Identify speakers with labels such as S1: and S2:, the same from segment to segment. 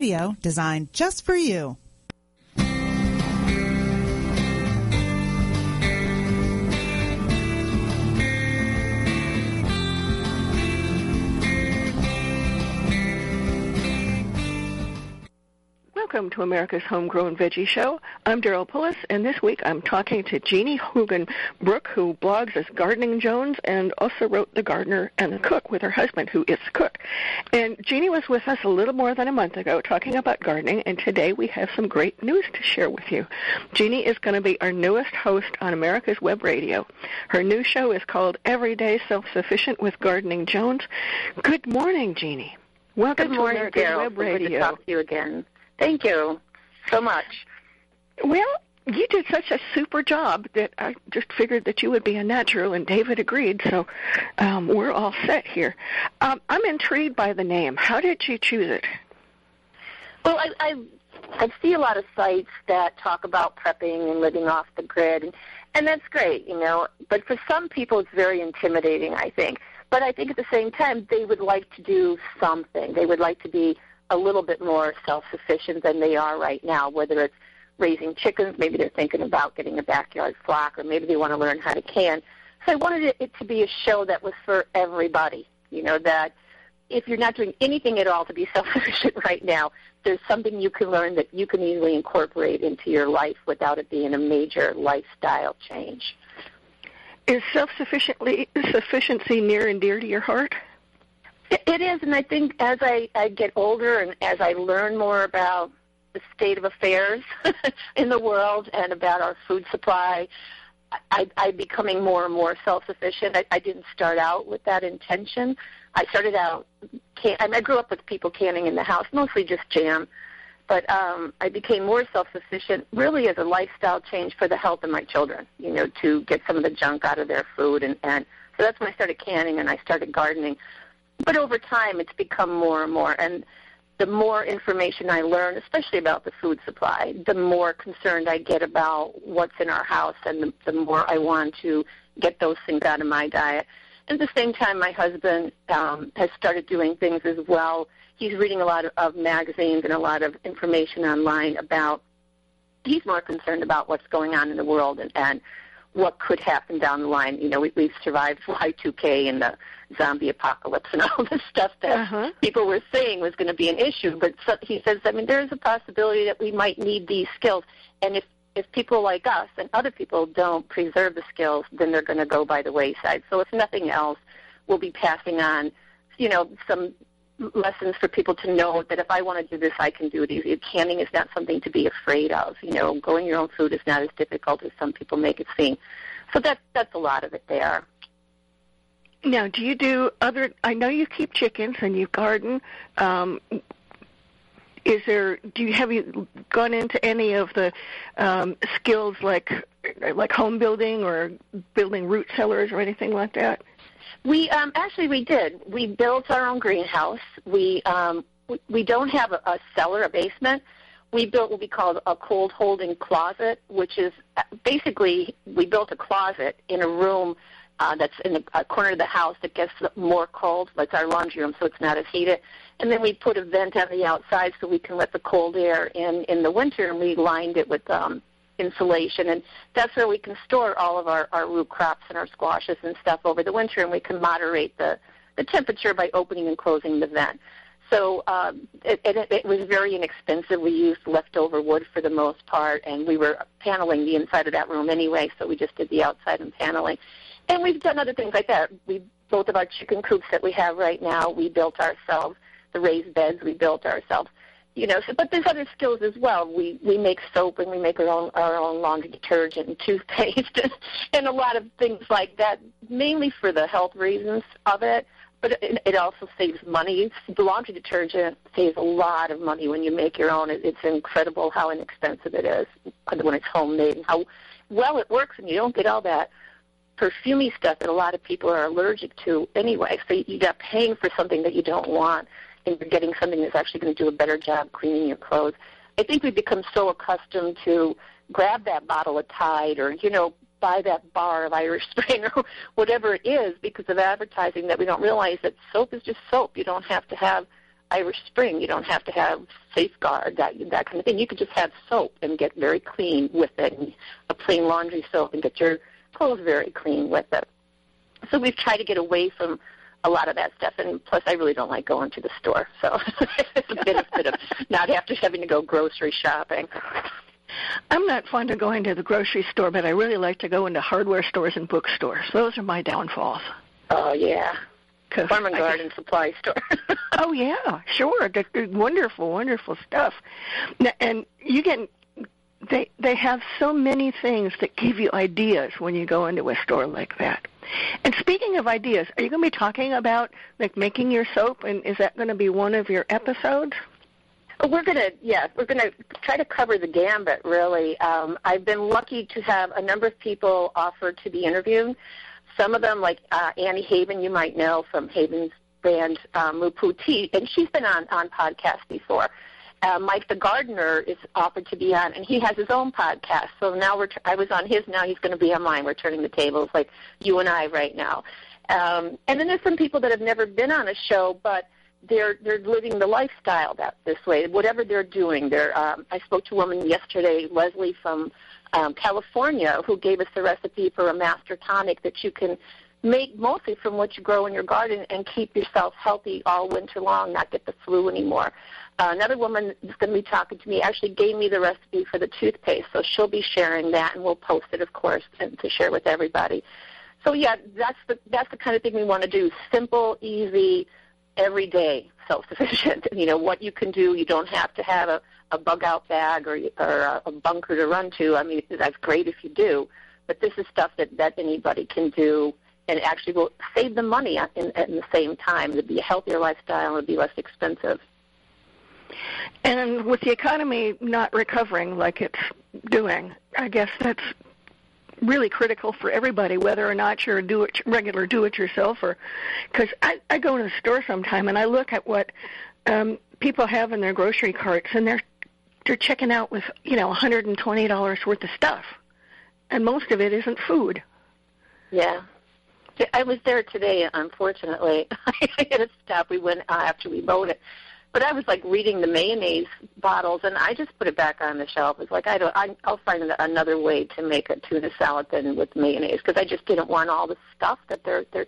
S1: Video designed just for you.
S2: Welcome to America's Homegrown Veggie Show. I'm Daryl Pullis, and this week I'm talking to Jeannie Hoogan Brook, who blogs as Gardening Jones and also wrote The Gardener and the Cook with her husband, who is the cook. And Jeannie was with us a little more than a month ago talking about gardening, and today we have some great news to share with you. Jeannie is going to be our newest host on America's Web Radio. Her new show is called Everyday Self-Sufficient with Gardening Jones. Good morning, Jeannie. Welcome
S3: Good morning,
S2: to America's
S3: Daryl.
S2: Web
S3: So good
S2: Radio.
S3: to talk to you again. Thank you so much.
S2: Well, you did such a super job that I just figured that you would be a natural, and David agreed, so um, we're all set here. Um, I'm intrigued by the name. How did you choose it?
S3: Well, I, I I see a lot of sites that talk about prepping and living off the grid, and, and that's great, you know. But for some people, it's very intimidating. I think. But I think at the same time, they would like to do something. They would like to be a little bit more self-sufficient than they are right now. Whether it's raising chickens, maybe they're thinking about getting a backyard flock, or maybe they want to learn how to can. So I wanted it, to be a show that was for everybody. You know that if you're not doing anything at all to be self-sufficient right now, there's something you can learn that you can easily incorporate into your life without it being a major lifestyle change.
S2: Is self-sufficiently sufficiency near and dear to your heart?
S3: It is, and I think as I, I get older and as I learn more about the state of affairs in the world and about our food supply, I, I'm becoming more and more self-sufficient. I, I didn't start out with that intention. I started out, can, I, mean, I grew up with people canning in the house, mostly just jam. But um, I became more self-sufficient really as a lifestyle change for the health of my children, you know, to get some of the junk out of their food. And, and so that's when I started canning and I started gardening. But over time, it's become more and more. And the more information I learn, especially about the food supply, the more concerned I get about what's in our house and the, the more I want to get those things out of my diet. At the same time, my husband um, has started doing things as well. He's reading a lot of, of magazines and a lot of information online about. He's more concerned about what's going on in the world and, and what could happen down the line. You know, we, we've survived Y2K and the zombie apocalypse and all the stuff that
S2: Uh-huh.
S3: people were saying was going to be an issue. But so, he says, I mean, there is a possibility that we might need these skills, and if if people like us and other people don't preserve the skills, then they're going to go by the wayside. So if nothing else, we'll be passing on, you know, some lessons for people to know that if I want to do this, I can do it. Canning is not something to be afraid of. You know, growing your own food is not as difficult as some people make it seem. So that that's a lot of it there.
S2: Now, do you do other? I know you keep chickens and you garden. Um, is there? Do you have you gone into any of the um, skills like like home building or building root cellars or anything like that?
S3: We um, actually we did. We built our own greenhouse. We um, we, don't have a, cellar, a basement. We built what we call a cold holding closet, which is uh, basically we built a closet in a room uh, that's in a corner of the house that gets more cold. It's our laundry room, so it's not as heated. And then we put a vent on the outside so we can let the cold air in in the winter, and we lined it with um, insulation. And that's where we can store all of our, our root crops and our squashes and stuff over the winter, and we can moderate the, the temperature by opening and closing the vent. So um, it, it, it was very inexpensive. We used leftover wood for the most part, and we were paneling the inside of that room anyway, so we just did the outside and paneling. And we've done other things like that. We both of our chicken coops that we have right now, we built ourselves. The raised beds we built ourselves. You know, so, but there's other skills as well. We we make soap and we make our own our own laundry detergent and toothpaste and and a lot of things like that, mainly for the health reasons of it. But it, it also saves money. The laundry detergent saves a lot of money when you make your own. It, it's incredible how inexpensive it is when it's homemade and how well it works, and you don't get all that perfumey stuff that a lot of people are allergic to anyway. So you got paying for something that you don't want, and you're getting something that's actually going to do a better job cleaning your clothes. I think we've become so accustomed to grab that bottle of Tide or you know buy that bar of Irish Spring or whatever it is because of advertising that we don't realize that soap is just soap. You don't have to have Irish Spring. You don't have to have Safeguard that that kind of thing. You could just have soap and get very clean with it, and a plain laundry soap, and get your clothes very clean with it. So we've tried to get away from a lot of that stuff, and plus I really don't like going to the store, so it's a benefit of not after having to go grocery shopping.
S2: I'm not fond of going to the grocery store, but I really like to go into hardware stores and bookstores. Those are my downfalls.
S3: Oh yeah, Farm and Garden Supply Store.
S2: oh yeah, sure. Wonderful, wonderful stuff. And you get they they have so many things that give you ideas when you go into a store like that. And speaking of ideas, are you going to be talking about like making your soap and is that going to be one of your episodes?
S3: We're going to, yeah, we're going to try to cover the gambit, really. Um, I've been lucky to have a number of people offer to be interviewed. Some of them, like uh, Annie Haven, you might know from Haven's brand um, Tea, and she's been on on podcasts before. Uh, Mike the gardener is offered to be on, and he has his own podcast. So now we're t- I was on his, now he's going to be on mine. We're turning the tables like you and I right now. Um, and then there's some people that have never been on a show, but they're they're living the lifestyle that this way. Whatever they're doing, they're. Um, I spoke to a woman yesterday, Leslie from um, California who gave us the recipe for a master tonic that you can make mostly from what you grow in your garden and keep yourself healthy all winter long, not get the flu anymore. Uh, another woman that's going to be talking to me actually gave me the recipe for the toothpaste, so she'll be sharing that, and we'll post it, of course, and to share with everybody. So yeah, that's the that's the kind of thing we want to do: simple, easy, everyday self-sufficient. You know what you can do. You don't have to have a a bug out bag or, or a bunker to run to. I mean, that's great if you do, but this is stuff that, that anybody can do and actually will save them money in, the same time. It'd be a healthier lifestyle and it'd be less expensive.
S2: And with the economy not recovering like it's doing, I guess that's really critical for everybody, whether or not you're a do it regular do-it-yourselfer. because I, I go to the store sometime and I look at what um, people have in their grocery carts and they're they're checking out with you know $120 worth of stuff, and most of it isn't food.
S3: Yeah, I was there today. Unfortunately, I had to stop. We went uh, after we mowed it, but I was like reading the mayonnaise bottles, and I just put it back on the shelf. It's like I don't. I, I'll find another way to make a tuna salad than with mayonnaise because I just didn't want all the stuff that they're they're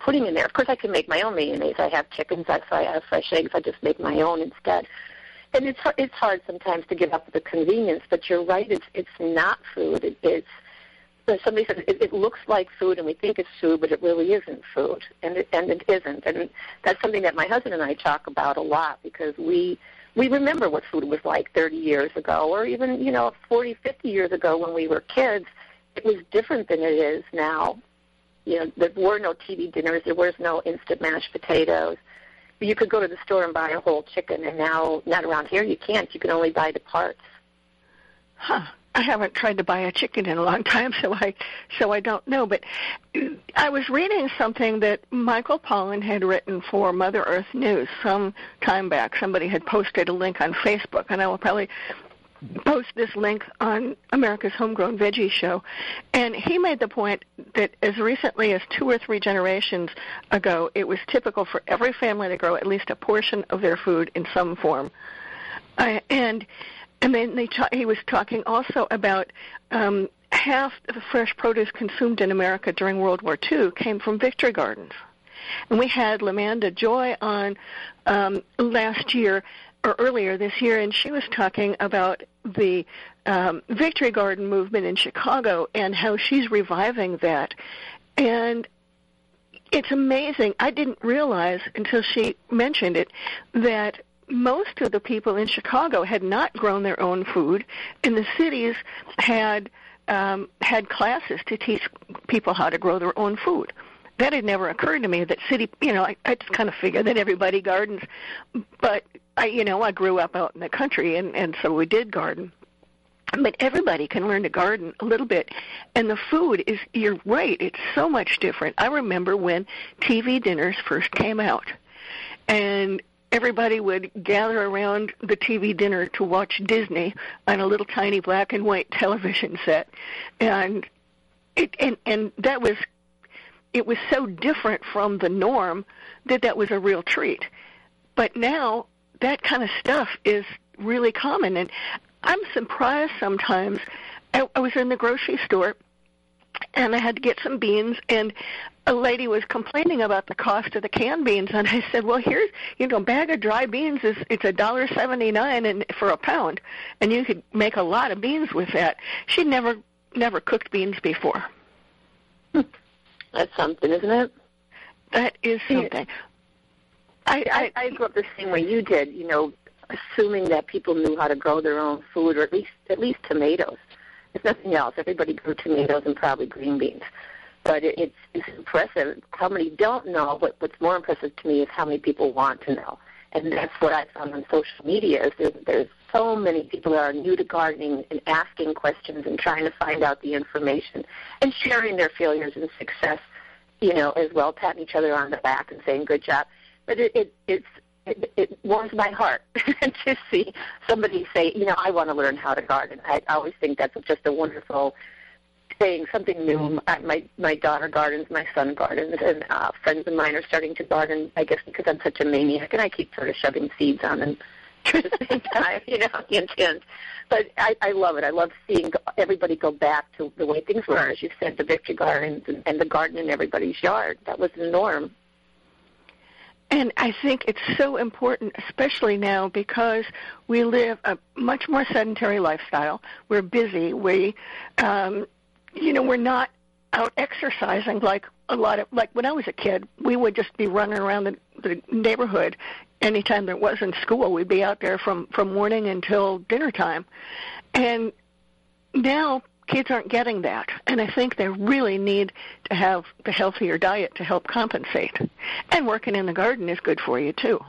S3: putting in there. Of course, I can make my own mayonnaise. I have chickens, so I have fresh eggs. I just make my own instead and it's it's hard sometimes to give up the convenience. But you're right; it's it's not food. It, it's somebody says it, it looks like food, and we think it's food, but it really isn't food, and it, and it isn't. And that's something that my husband and I talk about a lot because we we remember what food was like 30 years ago, or even you know 40, 50 years ago when we were kids. It was different than it is now. You know, there were no TV dinners, there was no instant mashed potatoes you could go to the store and buy a whole chicken, and now not around here you can't. You can only buy the parts.
S2: Huh. I haven't tried to buy a chicken in a long time, so I so I don't know. But I was reading something that Michael Pollan had written for Mother Earth News some time back. Somebody had posted a link on Facebook, and I will probably post this link on America's Homegrown Veggie Show, and he made the point that as recently as two or three generations ago, it was typical for every family to grow at least a portion of their food in some form, and and then they ta- he was talking also about um, half of the fresh produce consumed in America during World War II came from victory gardens. And we had Lamanda Joy on um, last year or earlier this year, and she was talking about the um, Victory Garden movement in Chicago and how she's reviving that. And it's amazing. I didn't realize until she mentioned it that most of the people in Chicago had not grown their own food, and the cities had um, had classes to teach people how to grow their own food. That had never occurred to me. That city, you know, I, I just kind of figured that everybody gardens, but I, you know, I grew up out in the country, and and so we did garden. But everybody can learn to garden a little bit, and the food is. You're right; it's so much different. I remember when TV dinners first came out, and everybody would gather around the TV dinner to watch Disney on a little tiny black and white television set, and it and and that was it was so different from the norm that that was a real treat but now that kind of stuff is really common, and I'm surprised sometimes. I, I was in the grocery store and I had to get some beans and a lady was complaining about the cost of the canned beans and I said, "Well, here's, you know, a bag of dry beans is it's a dollar 79 and for a pound and you could make a lot of beans with that." She'd never never cooked beans before.
S3: That's something, isn't it?
S2: That is something.
S3: I, I I grew up the same way you did, you know, assuming that people knew how to grow their own food or at least at least tomatoes. If nothing else, everybody grew tomatoes and probably green beans. But it, it's, it's impressive how many don't know. But what's more impressive to me is how many people want to know. And that's what I found on social media. Is there's, there's so many people that are new to gardening and asking questions and trying to find out the information and sharing their failures and success, you know, as well, patting each other on the back and saying good job. But it, it it's it, it warms my heart to see somebody say, you know, I want to learn how to garden. I always think that's just a wonderful thing, something new. My my daughter gardens, my son gardens, and uh, friends of mine are starting to garden. I guess because I'm such a maniac, and I keep sort of shoving seeds on them at the same time, you know, hint, hint. But I, I love it. I love seeing everybody go back to the way things were, as you said, the victory gardens and, and the garden in everybody's yard. That was the norm.
S2: And I think it's so important, especially now, because we live a much more sedentary lifestyle. We're busy. We, um, you know, we're not out exercising like a lot of like when I was a kid. We would just be running around the, the neighborhood anytime there wasn't school. We'd be out there from from morning until dinner time, and now kids aren't getting that. And I think they really need to have the healthier diet to help compensate. And working in the garden is good for you too.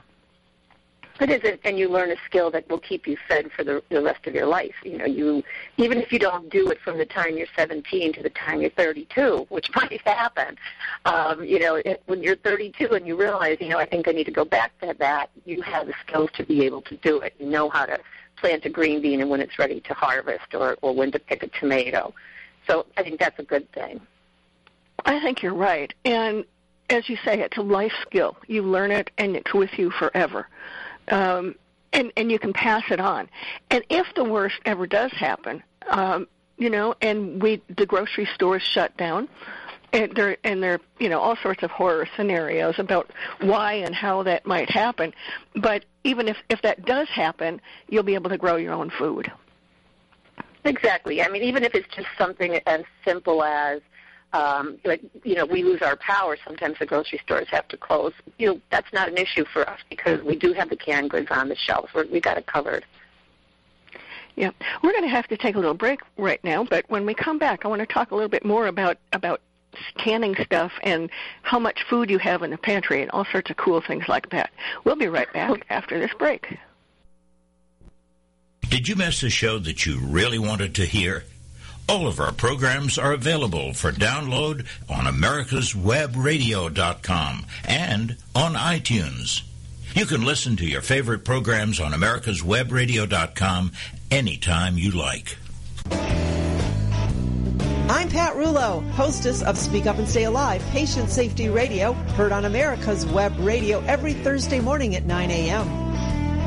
S3: It is, and you learn a skill that will keep you fed for the, the rest of your life. You know, you even if you don't do it from the time you're 17 to the time you're 32, which might happen. Um, you know, it, when you're 32 and you realize, you know, I think I need to go back to that. You have the skills to be able to do it. You know how to plant a green bean and when it's ready to harvest or, or when to pick a tomato. So I think that's a good thing.
S2: I think you're right. And as you say, it's a life skill. You learn it and it's with you forever. Um, and, and you can pass it on. And if the worst ever does happen, um, you know, and we the grocery stores shut down, and there and there you know all sorts of horror scenarios about why and how that might happen. But even if if that does happen you'll be able to grow your own food.
S3: Exactly. I mean even if it's just something as simple as um, like you know, we lose our power. Sometimes the grocery stores have to close. You know, that's not an issue for us because we do have the canned goods on the shelves. We're, we got it covered.
S2: Yeah, we're going to have to take a little break right now, but when we come back, I want to talk a little bit more about about canning stuff and how much food you have in the pantry and all sorts of cool things like that. We'll be right back after this break.
S4: Did you miss a show that you really wanted to hear? All of our programs are available for download on americaswebradio.com and on iTunes. You can listen to your favorite programs on americaswebradio.com anytime you like.
S5: I'm Pat Rulo, hostess of Speak Up and Stay Alive, Patient Safety Radio, heard on America's Web Radio every Thursday morning at 9 a.m.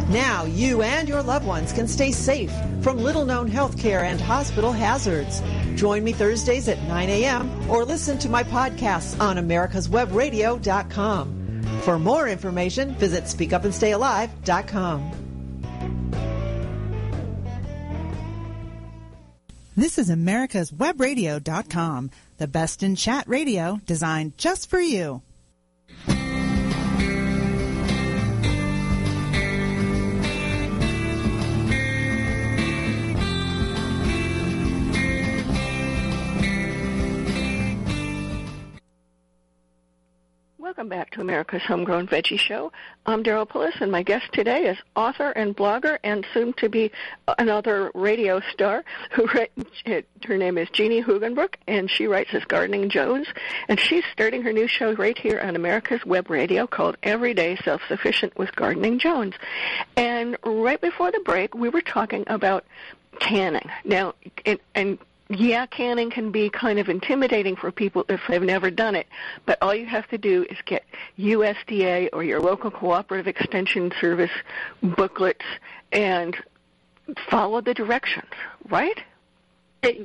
S5: Now you and your loved ones can stay safe from little known healthcare and hospital hazards. Join me Thursdays at 9 a.m. or listen to my podcasts on americaswebradio.com. For more information, visit speakupandstayalive.com.
S1: This is americaswebradio.com, the best in chat radio designed just for you.
S2: Welcome back to America's Homegrown Veggie Show. I'm Daryl Pullis, and my guest today is author and blogger and soon to be uh, another radio star. Who her name is Jeannie Hoogenbrook, and she writes as Gardening Jones, and she's starting her new show right here on America's Web Radio called Everyday Self Sufficient with Gardening Jones. And right before the break, we were talking about canning. Now, and, and yeah, canning can be kind of intimidating for people if they've never done it, but all you have to do is get USDA or your local cooperative extension service booklets and follow the directions, right?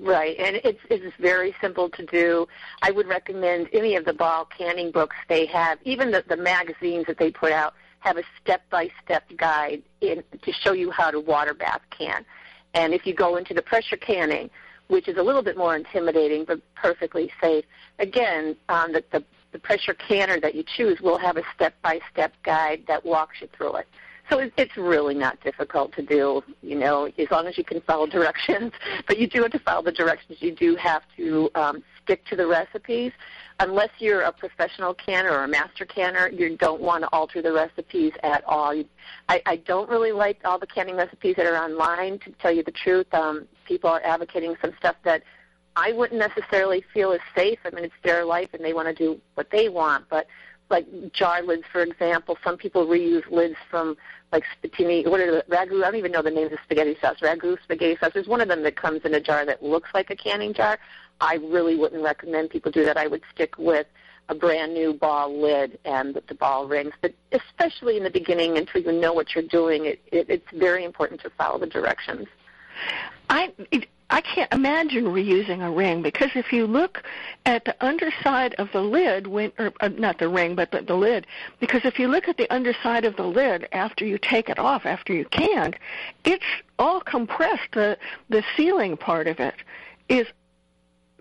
S3: Right, and it's it's very simple to do. I would recommend any of the ball canning books they have, even the, the magazines that they put out have a step-by-step guide in, to show you how to water bath can. And if you go into the pressure canning, which is a little bit more intimidating but perfectly safe, again, um, the, the, the pressure canner that you choose will have a step-by-step guide that walks you through it. So it's really not difficult to do, you know, as long as you can follow directions. But you do have to follow the directions. You do have to um, stick to the recipes. Unless you're a professional canner or a master canner, you don't want to alter the recipes at all. You, I, I don't really like all the canning recipes that are online, to tell you the truth. Um, people are advocating some stuff that I wouldn't necessarily feel is safe. I mean, it's their life and they want to do what they want. But like jar lids, for example, some people reuse lids from like spaghetti, what are the, ragu? I don't even know the name of spaghetti sauce. Ragu spaghetti sauce. There's one of them that comes in a jar that looks like a canning jar. I really wouldn't recommend people do that. I would stick with a brand new ball lid and the ball rings. But especially in the beginning, until you know what you're doing, it, it, it's very important to follow the directions.
S2: I I can't imagine reusing a ring because if you look at the underside of the lid, when or uh, not the ring, but the, the lid, because if you look at the underside of the lid after you take it off, after you can, it's all compressed. The the sealing part of it is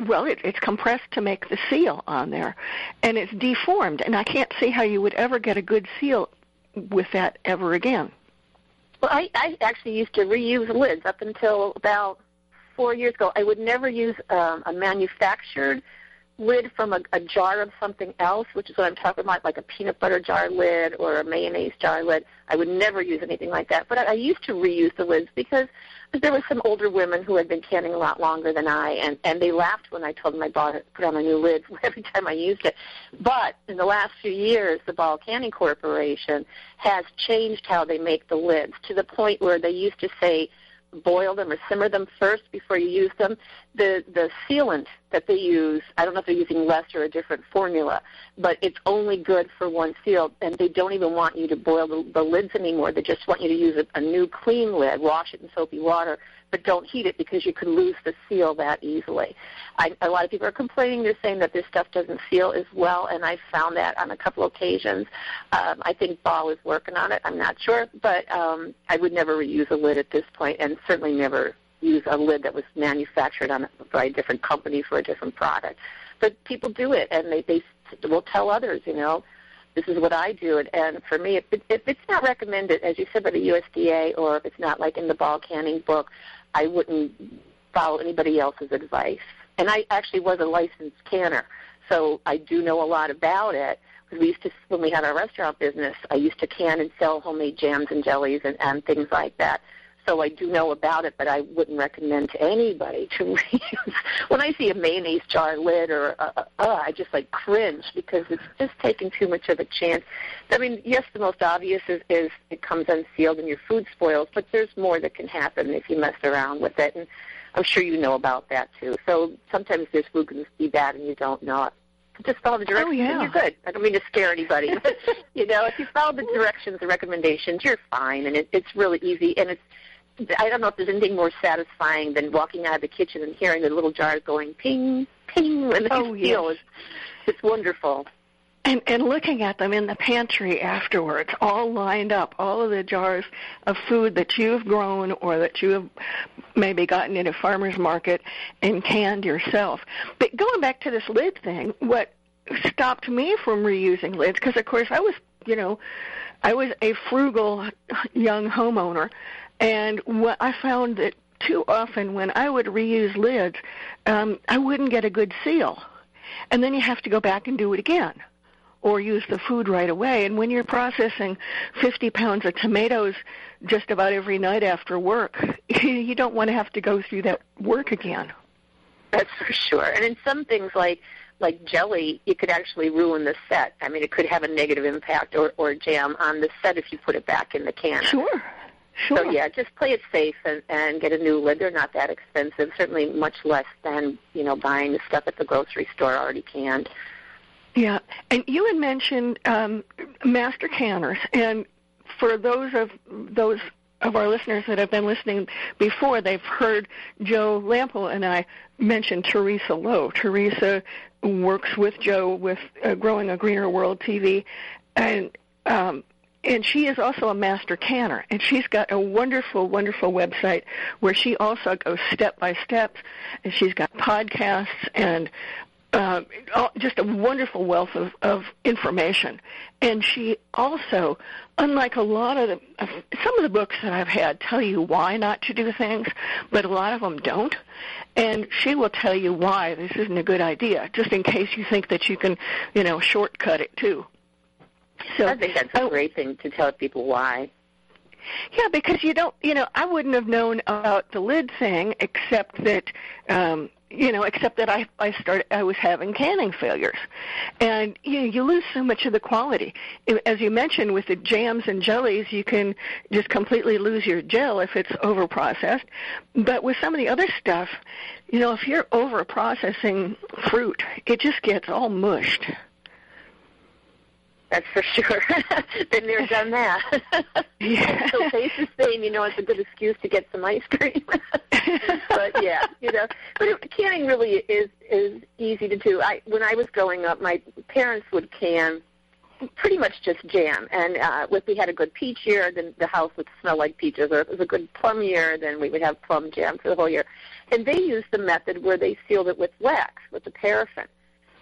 S2: well, it, it's compressed to make the seal on there, and it's deformed. And I can't see how you would ever get a good seal with that ever again.
S3: Well, I, I actually used to reuse lids up until about four years ago, I would never use um, a manufactured lid from a, a jar of something else, which is what I'm talking about, like a peanut butter jar lid or a mayonnaise jar lid. I would never use anything like that. But I, I used to reuse the lids because there were some older women who had been canning a lot longer than I, and and they laughed when I told them I bought it, put on a new lid every time I used it. But in the last few years, the Ball Canning Corporation has changed how they make the lids to the point where they used to say boil them or simmer them first before you use them. The the sealant that they use, I don't know if they're using less or a different formula, but it's only good for one seal, and they don't even want you to boil the, the lids anymore. They just want you to use a, a new clean lid, wash it in soapy water, but don't heat it because you could lose the seal that easily. I, a lot of people are complaining. They're saying that this stuff doesn't seal as well, and I've found that on a couple occasions. Um, I think Ball is working on it. I'm not sure, but um, I would never reuse a lid at this point, and certainly never use a lid that was manufactured on by a different company for a different product. But people do it, and they they will tell others, you know, this is what I do. And, and for me, if, it, if it's not recommended, as you said, by the USDA, or if it's not like in the ball canning book, I wouldn't follow anybody else's advice. And I actually was a licensed canner, so I do know a lot about it. We used to, when we had our restaurant business, I used to can and sell homemade jams and jellies and, and things like that so I do know about it, but I wouldn't recommend to anybody to reuse. when I see a mayonnaise jar lid or uh, uh, uh, I just like cringe because it's just taking too much of a chance. I mean, yes, the most obvious is, is it comes unsealed and your food spoils, but there's more that can happen if you mess around with it, and I'm sure you know about that too. So sometimes this food can be bad and you don't know it just follow the directions
S2: oh, yeah.
S3: and you're good. I don't mean to scare anybody. but, you know, if you follow the directions, the recommendations, you're fine and it, it's really easy and it's I don't know if there's anything more satisfying than walking out of the kitchen and hearing the little jars going ping, ping, and
S2: oh,
S3: you feel it's, it's wonderful.
S2: And and looking at them in the pantry afterwards, all lined up, all of the jars of food that you've grown or that you have maybe gotten in a farmer's market and canned yourself. But going back to this lid thing, what stopped me from reusing lids, because of course I was, you know, I was a frugal young homeowner, and what I found that too often when I would reuse lids, um, I wouldn't get a good seal. And then you have to go back and do it again or use the food right away. And when you're processing 50 pounds of tomatoes just about every night after work, you don't want to have to go through that work again.
S3: That's for sure. And in some things like like jelly, it could actually ruin the set. I mean, it could have a negative impact or, or jam on the set if you put it back in the can.
S2: Sure.
S3: Sure. So yeah, just play it safe and, and get a new lid. They're not that expensive. Certainly much less than you know buying the stuff at the grocery store already canned.
S2: Yeah, and you had mentioned um, master canners, and for those of those of our listeners that have been listening before, they've heard Joe Lamp'l and I mention Theresa Loe. Theresa works with Joe with uh, Growing a Greener World TV, and um, and she is also a master canner, and she's got a wonderful, wonderful website where she also goes step by step, and she's got podcasts and uh, just a wonderful wealth of, of information. And she also, unlike a lot of the, uh, some of the books that I've had tell you why not to do things, but a lot of them don't. And she will tell you why this isn't a good idea, just in case you think that you can, you know, shortcut it too.
S3: So I think that's a great thing to tell people why.
S2: Yeah, because you don't, you know, I wouldn't have known about the lid thing except that, um, you know, except that I I started I was having canning failures, and you know, you lose so much of the quality. As you mentioned, with the jams and jellies, you can just completely lose your gel if it's over processed. But with some of the other stuff, you know, if you're over processing fruit, it just gets all mushed.
S3: That's for sure. Been there, done that.
S2: yeah.
S3: so taste the same, you know, it's a good excuse to get some ice cream. but yeah, you know, but it, canning really is is easy to do. I when I was growing up, my parents would can pretty much just jam. And uh, if we had a good peach year, then the house would smell like peaches. Or if it was a good plum year, then we would have plum jam for the whole year. And they used the method where they sealed it with wax, with the paraffin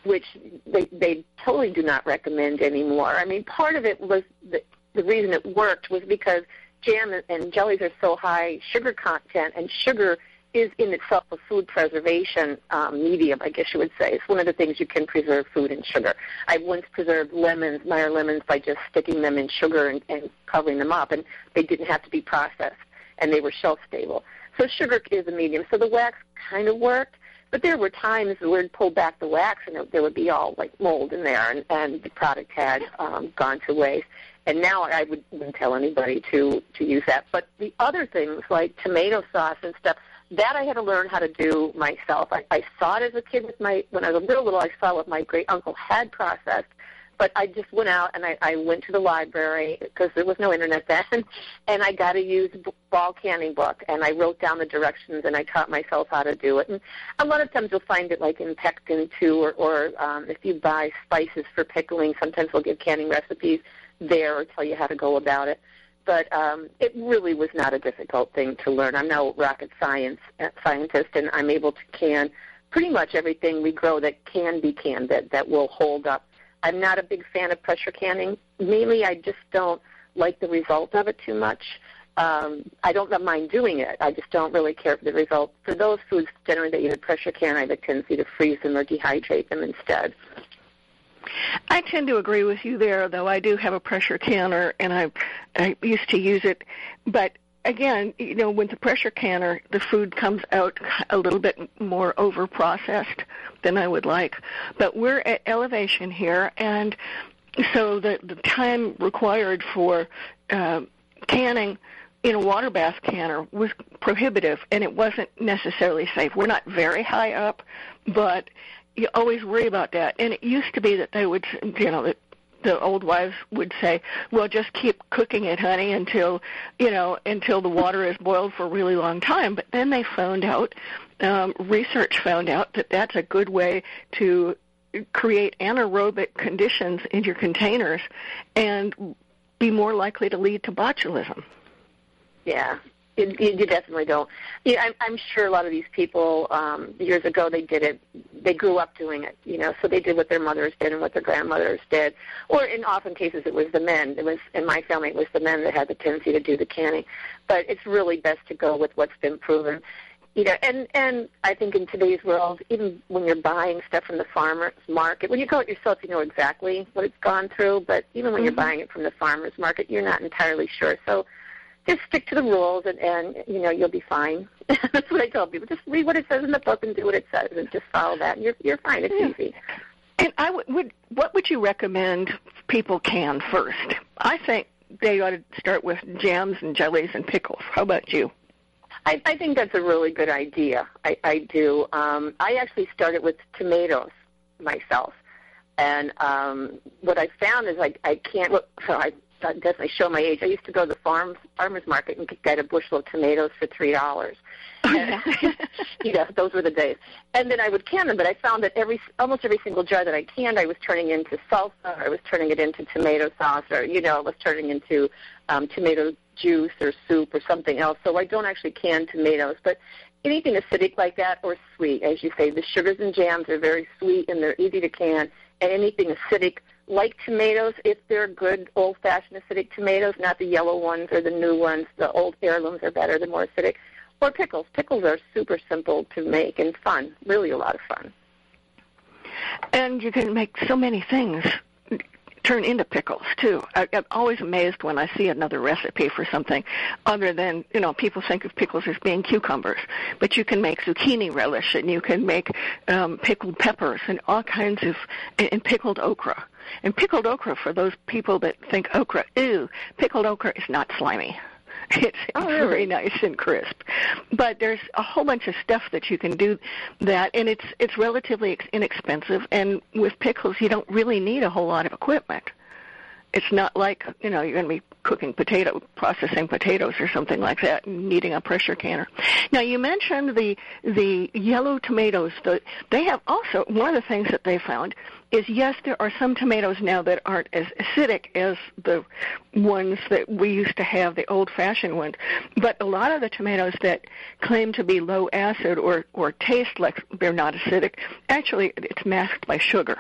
S3: which they they totally do not recommend anymore. I mean, part of it was the, the reason it worked was because jam and jellies are so high sugar content, and sugar is in itself a food preservation um, medium, I guess you would say. It's one of the things you can preserve food in sugar. I once preserved lemons, Meyer lemons, by just sticking them in sugar and, and covering them up, and they didn't have to be processed, and they were shelf stable. So sugar is a medium. So the wax kind of worked, but there were times we'd pull back the wax and it, there would be all like mold in there, and, and the product had um, gone to waste. And now I would, wouldn't tell anybody to to use that. But the other things like tomato sauce and stuff, that I had to learn how to do myself. I, I saw it as a kid with my when I was a little little. I saw what my great uncle had processed, but I just went out and I, I went to the library because there was no internet then, and I got a used ball canning book and I wrote down the directions and I taught myself how to do it. And a lot of times you'll find it like in Pectin too, or, or um, if you buy spices for pickling, sometimes they'll give canning recipes there or tell you how to go about it. But um, it really was not a difficult thing to learn. I'm no rocket science uh, scientist, and I'm able to can pretty much everything we grow that can be canned that, that will hold up I'm not a big fan of pressure canning. Mainly, I just don't like the result of it too much. Um, I don't mind doing it. I just don't really care for the result. For those foods generally that you had pressure can, I have a tendency to freeze them or dehydrate them instead.
S2: I tend to agree with you there, though I do have a pressure canner and I I used to use it, but again, you know, with the pressure canner, the food comes out a little bit more over processed than I would like. But we're at elevation here, and so the the time required for uh, canning in a water bath canner was prohibitive, and it wasn't necessarily safe. We're not very high up, but you always worry about that. And it used to be that they would, you know, that the old wives would say, "Well, just keep cooking it, honey, until you know until the water is boiled for a really long time." But then they found out, um, research found out that that's a good way to create anaerobic conditions in your containers and be more likely to lead to botulism.
S3: Yeah, you, you definitely don't. Yeah, I'm, I'm sure a lot of these people um, years ago they did it. They grew up doing it, you know. So they did what their mothers did and what their grandmothers did, or in often cases it was the men. It was in my family it was the men that had the tendency to do the canning. But it's really best to go with what's been proven. You know, and and I think in today's world, even when you're buying stuff from the farmers market, when you go it yourself, you know exactly what it's gone through. But even when mm-hmm. you're buying it from the farmers market, you're not entirely sure. So just stick to the rules and, and you know you'll be fine. That's what I tell people. Just read what it says in the book and do what it says, and just follow that, and you're you're fine. It's yeah. easy.
S2: And I would, would what would you recommend people can first? I think they ought to start with jams and jellies and pickles. How about you?
S3: I, I think that's a really good idea. I, I do. Um, I actually started with tomatoes myself, and um, what I found is I, I can't. Look, so I definitely show my age. I used to go to the farm farmers market and get a bushel of tomatoes for three dollars. you know, those were the days. And then I would can them, but I found that every almost every single jar that I canned, I was turning into salsa, or I was turning it into tomato sauce, or you know, I was turning into um, tomato juice or soup or something else. So I don't actually can tomatoes, but anything acidic like that or sweet, as you say, the sugars and jams are very sweet and they're easy to can, and anything acidic like tomatoes if they're good old-fashioned acidic tomatoes, not the yellow ones or the new ones. The old heirlooms are better, the more acidic. Or pickles. Pickles are super simple to make and fun, really a lot of fun.
S2: And you can make so many things turn into pickles too. I, I'm always amazed when I see another recipe for something other than you know people think of pickles as being cucumbers, but you can make zucchini relish and you can make um, pickled peppers and all kinds of and, pickled okra. And pickled okra for those people that think okra, ew, pickled okra is not slimy. It's
S3: oh,
S2: really? very nice and crisp. But there's a whole bunch of stuff that you can do that, and it's it's relatively inexpensive. And with pickles, you don't really need a whole lot of equipment. It's not like you know you're going to be cooking potato, processing potatoes or something like that, and needing a pressure canner. Now you mentioned the the yellow tomatoes. The, they have also one of the things that they found is yes, there are some tomatoes now that aren't as acidic as the ones that we used to have, the old-fashioned ones. But a lot of the tomatoes that claim to be low acid or or taste like they're not acidic, actually it's masked by sugar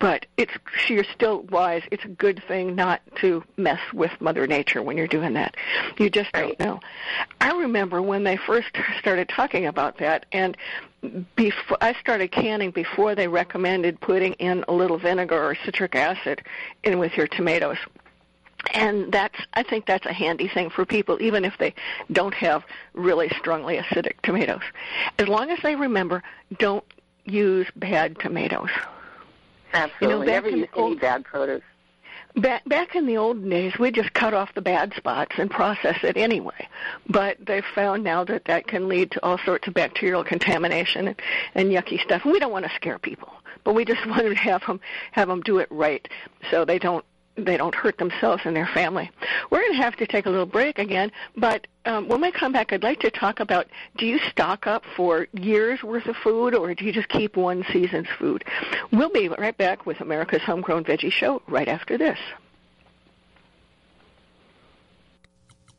S2: but it's you're still wise. It's a good thing not to mess with Mother Nature when you're doing that. You just don't know. I remember when they first started talking about that, and before I started canning before they recommended putting in a little vinegar or citric acid in with your tomatoes. And that's I think that's a handy thing for people even if they don't have really strongly acidic tomatoes. As long as they remember don't use bad tomatoes.
S3: Absolutely. You know, Never use any old, bad produce.
S2: Back back in the old days, we just cut off the bad spots and process it anyway. But they've found now that that can lead to all sorts of bacterial contamination and, and yucky stuff. And we don't want to scare people, but we just want to have them have them do it right, so they don't they don't hurt themselves and their family. We're going to have to take a little break again, but um, when we come back, I'd like to talk about do you stock up for years worth of food or do you just keep one season's food? We'll be right back with America's Homegrown Veggie Show right after this.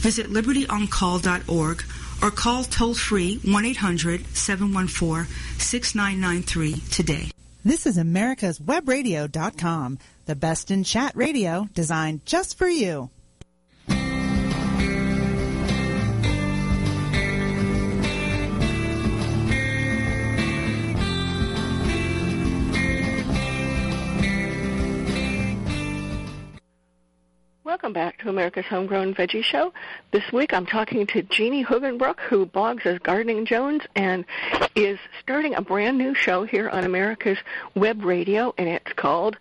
S6: Visit libertyoncall.org or call toll free 1 800 714 6993 today.
S1: This is America's Webradio.com, the best in chat radio designed just for you.
S2: Welcome back to America's Homegrown Veggie Show. This week I'm talking to Jeannie Hoogenbrook, who blogs as Gardening Jones and is starting a brand new show here on America's Web Radio, and it's called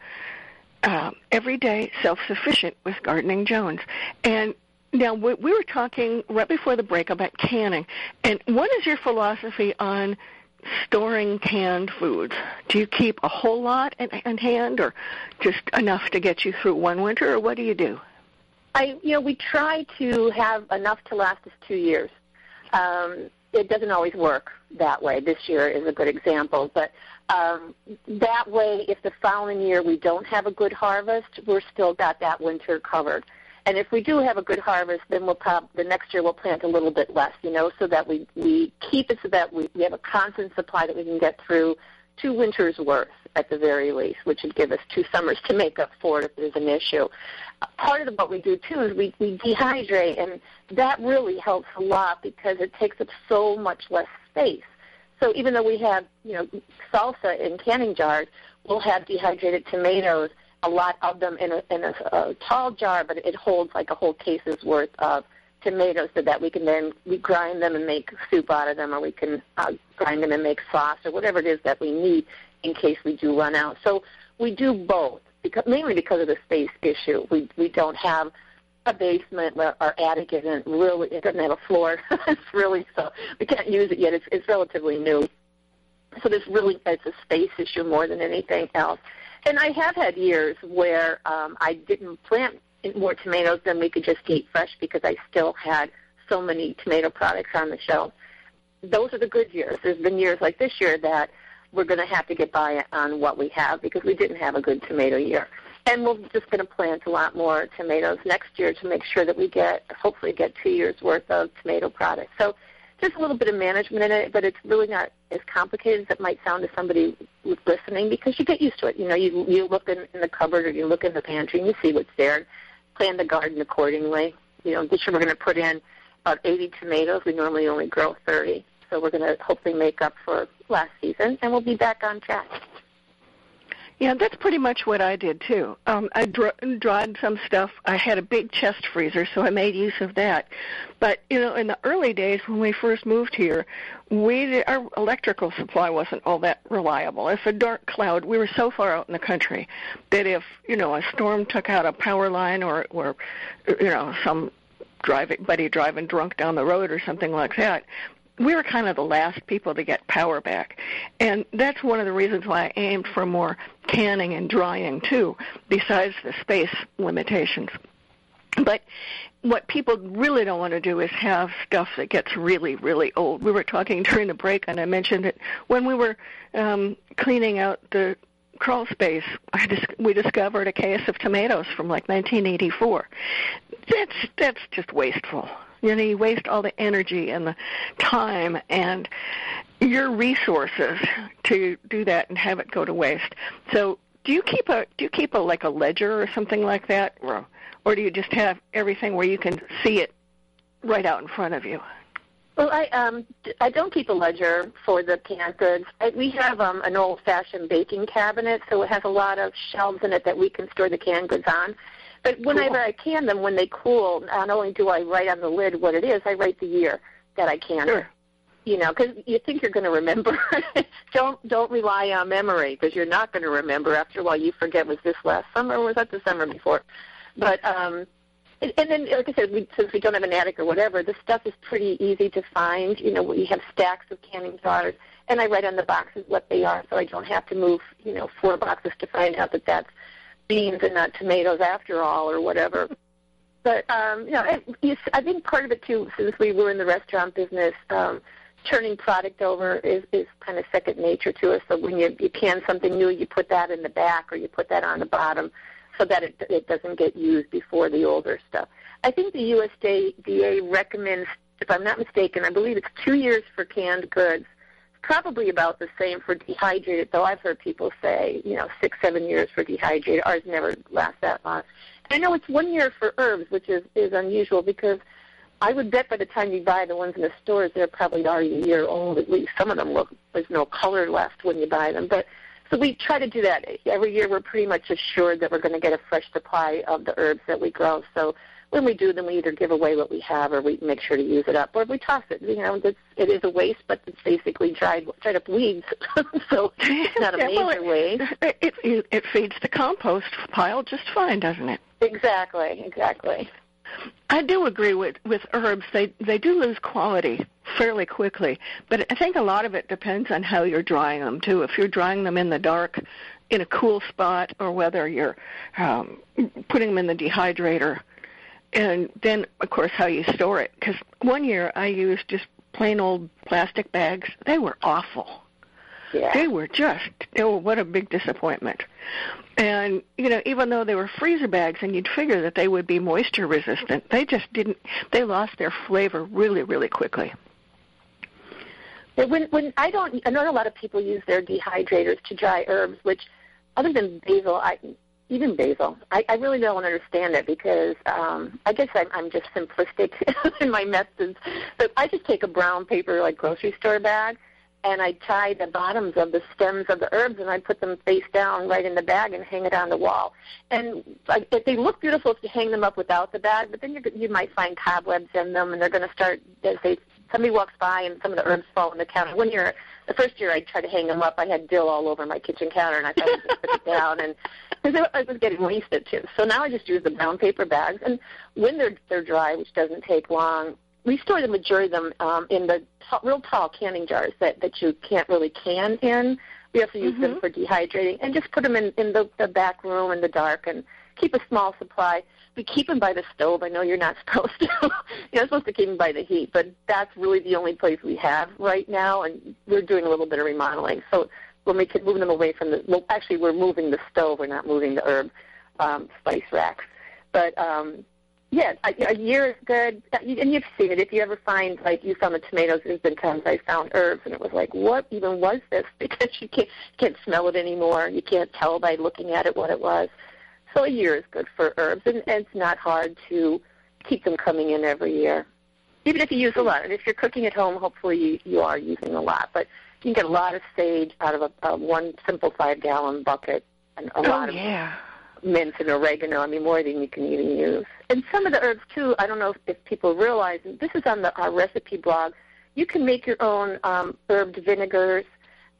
S2: uh, Everyday Self-Sufficient with Gardening Jones. And now we, we were talking right before the break about canning, and what is your philosophy on storing canned foods? Do you keep a whole lot in, in hand, or just enough to get you through one winter, or what do you do?
S3: I, you know, we try to have enough to last us two years. Um, it doesn't always work that way. This year is a good example, but um, that way, if the following year we don't have a good harvest, we're still got that winter covered. And if we do have a good harvest, then we'll prob- the next year we'll plant a little bit less, you know, so that we, we keep it so that we, we have a constant supply that we can get through two winters worth at the very least, which would give us two summers to make up for it if there's an issue. Uh, part of what we do too is we, we dehydrate, and that really helps a lot because it takes up so much less space. So even though we have, you know, salsa in canning jars, we'll have dehydrated tomatoes a lot of them in a in a, a tall jar, but it holds like a whole case's worth of tomatoes, so that we can then we grind them and make soup out of them, or we can uh, grind them and make sauce, or whatever it is that we need in case we do run out. So we do both, because mainly because of the space issue. We we don't have a basement. Our attic isn't really it doesn't have a floor. it's really so we can't use it yet. It's it's relatively new. So this really it's a space issue more than anything else. And I have had years where um, I didn't plant more tomatoes than we could just eat fresh because I still had so many tomato products on the shelf. Those are the good years. There's been years like this year that we're going to have to get by on what we have because we didn't have a good tomato year. And we're just going to plant a lot more tomatoes next year to make sure that we get, hopefully, get two years worth of tomato products. So there's a little bit of management in it, but it's really not as complicated as it might sound to somebody listening because you get used to it. You know, you you look in, in the cupboard or you look in the pantry and you see what's there. Plan the garden accordingly. You know, this year we're going to put in about 80 tomatoes. We normally only grow 30, so we're going to hopefully make up for last season, and we'll be back on track.
S2: Yeah, that's pretty much what I did too. Um, I dr- dried some stuff. I had a big chest freezer, so I made use of that. But you know, in the early days when we first moved here, we our electrical supply wasn't all that reliable. If a dark cloud, we were so far out in the country that if you know a storm took out a power line or or you know some driving buddy driving drunk down the road or something like that, we were kind of the last people to get power back. And that's one of the reasons why I aimed for more canning and drying too, besides the space limitations. But what people really don't want to do is have stuff that gets really, really old. We were talking during the break, and I mentioned that when we were um, cleaning out the crawl space, I dis- we discovered a case of tomatoes from like 1984. That's that's just wasteful. You know, you waste all the energy and the time and your resources to do that and have it go to waste. So, do you keep a do you keep a like a ledger or something like that, or or do you just have everything where you can see it right out in front of you?
S3: Well, I um I don't keep a ledger for the canned goods. I, we have um an old-fashioned baking cabinet, so it has a lot of shelves in it that we can store the canned goods on. But whenever cool. I can them, when they cool, not only do I write on the lid what it is, I write the year that I can.
S2: Sure.
S3: You know, because you think you're going to remember. don't don't rely on memory because you're not going to remember. After a while, you forget was this last summer or was that the summer before. But um, and, and then, like I said, we, since we don't have an attic or whatever, the stuff is pretty easy to find. You know, we have stacks of canning jars, and I write on the boxes what they are, so I don't have to move, you know, four boxes to find out that that's beans and not tomatoes after all or whatever. But um, you know, I, I think part of it too, since we were in the restaurant business, um, turning product over is is kind of second nature to us. So when you you can something new, you put that in the back or you put that on the bottom, so that it it doesn't get used before the older stuff. I think the USDA recommends, if I'm not mistaken, I believe it's two years for canned goods probably about the same for dehydrated, though I've heard people say, you know, six, seven years for dehydrated. Ours never lasts that long. I know it's one year for herbs, which is, is unusual because I would bet by the time you buy the ones in the stores, they're probably already a year old at least. Some of them look, there's no color left when you buy them. But So we try to do that every year. We're pretty much assured that we're going to get a fresh supply of the herbs that we grow. So when we do, then we either give away what we have, or we make sure to use it up, or we toss it. You know, it's, it is a waste, but it's basically dried dried up weeds, so it's not a
S2: yeah,
S3: major
S2: well, it,
S3: waste.
S2: It, it it feeds the compost pile just fine, doesn't it?
S3: Exactly, exactly.
S2: I do agree with with herbs. They they do lose quality fairly quickly, but I think a lot of it depends on how you're drying them too. If you're drying them in the dark, in a cool spot, or whether you're um, putting them in the dehydrator, and then of course how you store it. Because one year I used just plain old plastic bags. They were awful.
S3: Yeah.
S2: They were just, oh, what a big disappointment. And, you know, even though they were freezer bags and you'd figure that they would be moisture resistant, they just didn't, they lost their flavor really, really quickly.
S3: When when I don't, I know a lot of people use their dehydrators to dry herbs, which other than basil, I even basil, I, I really don't understand it because um, I guess I'm, I'm just simplistic in my methods. But I just take a brown paper like grocery store bag and I tie the bottoms of the stems of the herbs and I put them face down right in the bag and hang it on the wall. And like, they look beautiful if you hang them up without the bag, but then you you might find cobwebs in them and they're going to start as they somebody walks by and some of the herbs fall on the counter. One year, the first year I tried to hang them up, I had dill all over my kitchen counter and I thought I'd just put it down and because I was getting wasted too. So now I just use the brown paper bags and when they're they're dry, which doesn't take long, we store the majority of them um, in the t- real tall canning jars that that you can't really can in. We also use
S2: Mhm.
S3: them for dehydrating, and just put them in in the, the back room in the dark, and keep a small supply. We keep them by the stove. I know you're not supposed to. you're supposed to keep them by the heat, but that's really the only place we have right now, and we're doing a little bit of remodeling. So when we can move them away from the, well, actually we're moving the stove. We're not moving the herb um, spice racks, but um, yeah, a, a year is good, and you've seen it. If you ever find, like, you found the tomatoes, there's been times I found herbs, and it was like, what even was this? Because you can't can't smell it anymore. You can't tell by looking at it what it was. So a year is good for herbs, and, and it's not hard to keep them coming in every year. Even if you use a lot, and if you're cooking at home, hopefully you, you are using a lot. But you can get a lot of sage out of a, a one simple five-gallon bucket, and a
S2: oh,
S3: lot of
S2: yeah.
S3: mint and oregano. I mean, more than you can even use. And some of the herbs too. I don't know if, if people realize. And this is on the our recipe blog. You can make your own um, herbed vinegars.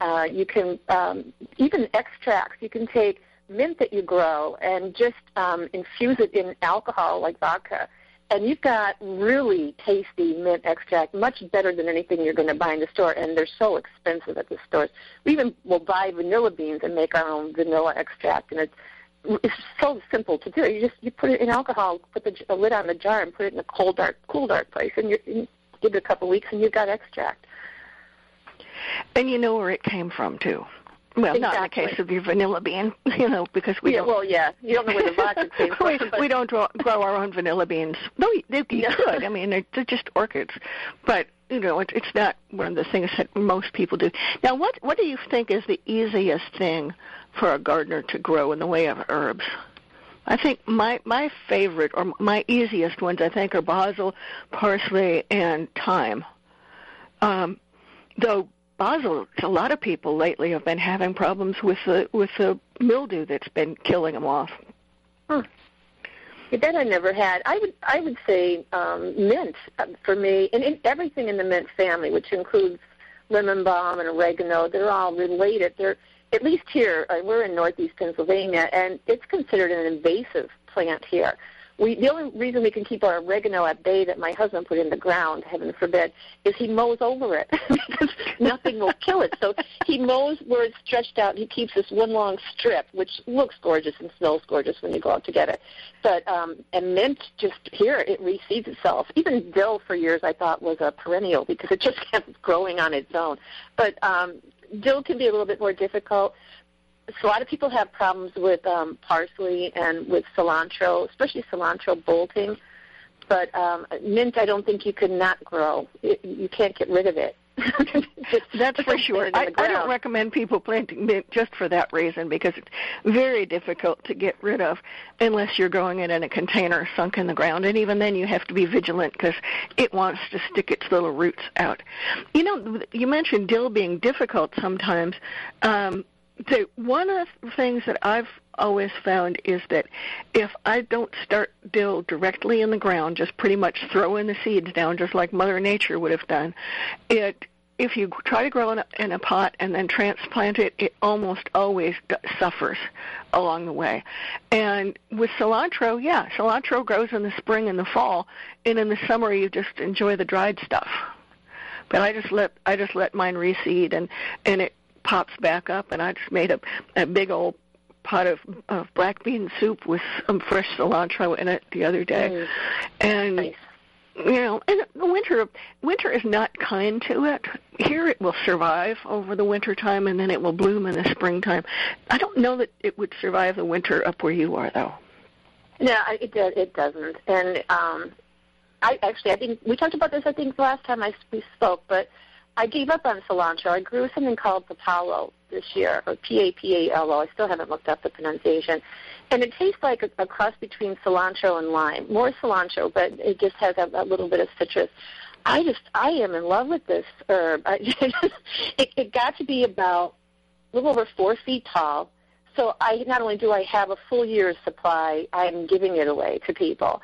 S3: Uh, you can um, even extracts. You can take mint that you grow and just um, infuse it in alcohol like vodka. And you've got really tasty mint extract, much better than anything you're going to buy in the store. And they're so expensive at the stores. We even will buy vanilla beans and make our own vanilla extract, and it's it's so simple to do. You just you put it in alcohol, put the, the lid on the jar, and put it in a cold, dark, cool, dark place, and you, you give it a couple weeks, and you've got extract.
S2: And you know where it came from too. Well, not in the case of your vanilla bean, you know, because we
S3: yeah,
S2: don't.
S3: well, yeah, you don't know where the vodka came from.
S2: we,
S3: but
S2: we don't grow, grow our own vanilla beans. No, you, they, you
S3: No.
S2: could. I mean, they're, they're just orchids, but you know, it, it's not one of the things that most people do. Now, what what do you think is the easiest thing for a gardener to grow in the way of herbs? I think my my favorite or my easiest ones I think are basil, parsley, and thyme. Um, though basil, a lot of people lately have been having problems with the with the mildew that's been killing them off.
S3: Yeah, that I never had. I would I would say um, mint uh, for me, and, and everything in the mint family, which includes lemon balm and oregano. They're all related. They're at least here. Uh, we're in northeast Pennsylvania, and it's considered an invasive plant here. We, the only reason we can keep our oregano at bay that my husband put in the ground, heaven forbid, is he mows over it because nothing will kill it. So he mows where it's stretched out. And he keeps this one long strip, which looks gorgeous and smells gorgeous when you go out to get it. But um, and mint just here it reseeds itself. Even dill for years I thought was a perennial because it just kept growing on its own. But um, dill can be a little bit more difficult so a lot of people have problems with um, parsley and with cilantro, especially cilantro bolting. But um, mint, I don't think you can not grow. It, you can't get rid of it.
S2: That's for sure. I, I don't recommend people planting mint just for that reason because it's very difficult to get rid of unless you're growing it in a container sunk in the ground. And even then, you have to be vigilant because it wants to stick its little roots out. You know, you mentioned dill being difficult sometimes. Um, the one of the things that I've always found is that if I don't start dill directly in the ground, just pretty much throwing the seeds down, just like Mother Nature would have done, it if you try to grow in a, in a pot and then transplant it, it almost always suffers along the way. And with cilantro, yeah, cilantro grows in the spring and the fall, and in the summer you just enjoy the dried stuff. But I just let I just let mine reseed, and and it pops back up, and I just made a a big old pot of, of black bean soup with some fresh cilantro in it the other day,
S3: Mm.
S2: and
S3: Nice.
S2: you know, and the winter winter is not kind to it. Here it will survive over the winter time, and then it will bloom in the springtime. I don't know that it would survive the winter up where you are, though.
S3: No, it does. It doesn't. And um, I actually, I think we talked about this. I think last time I we spoke, but I gave up on cilantro. I grew something called papalo this year, or P A P A L O. I still haven't looked up the pronunciation, and it tastes like a, a cross between cilantro and lime. More cilantro, but it just has a, a little bit of citrus. I just, I am in love with this herb. I, it, it got to be about a little over four feet tall. So I not only do I have a full year's supply, I'm giving it away to people.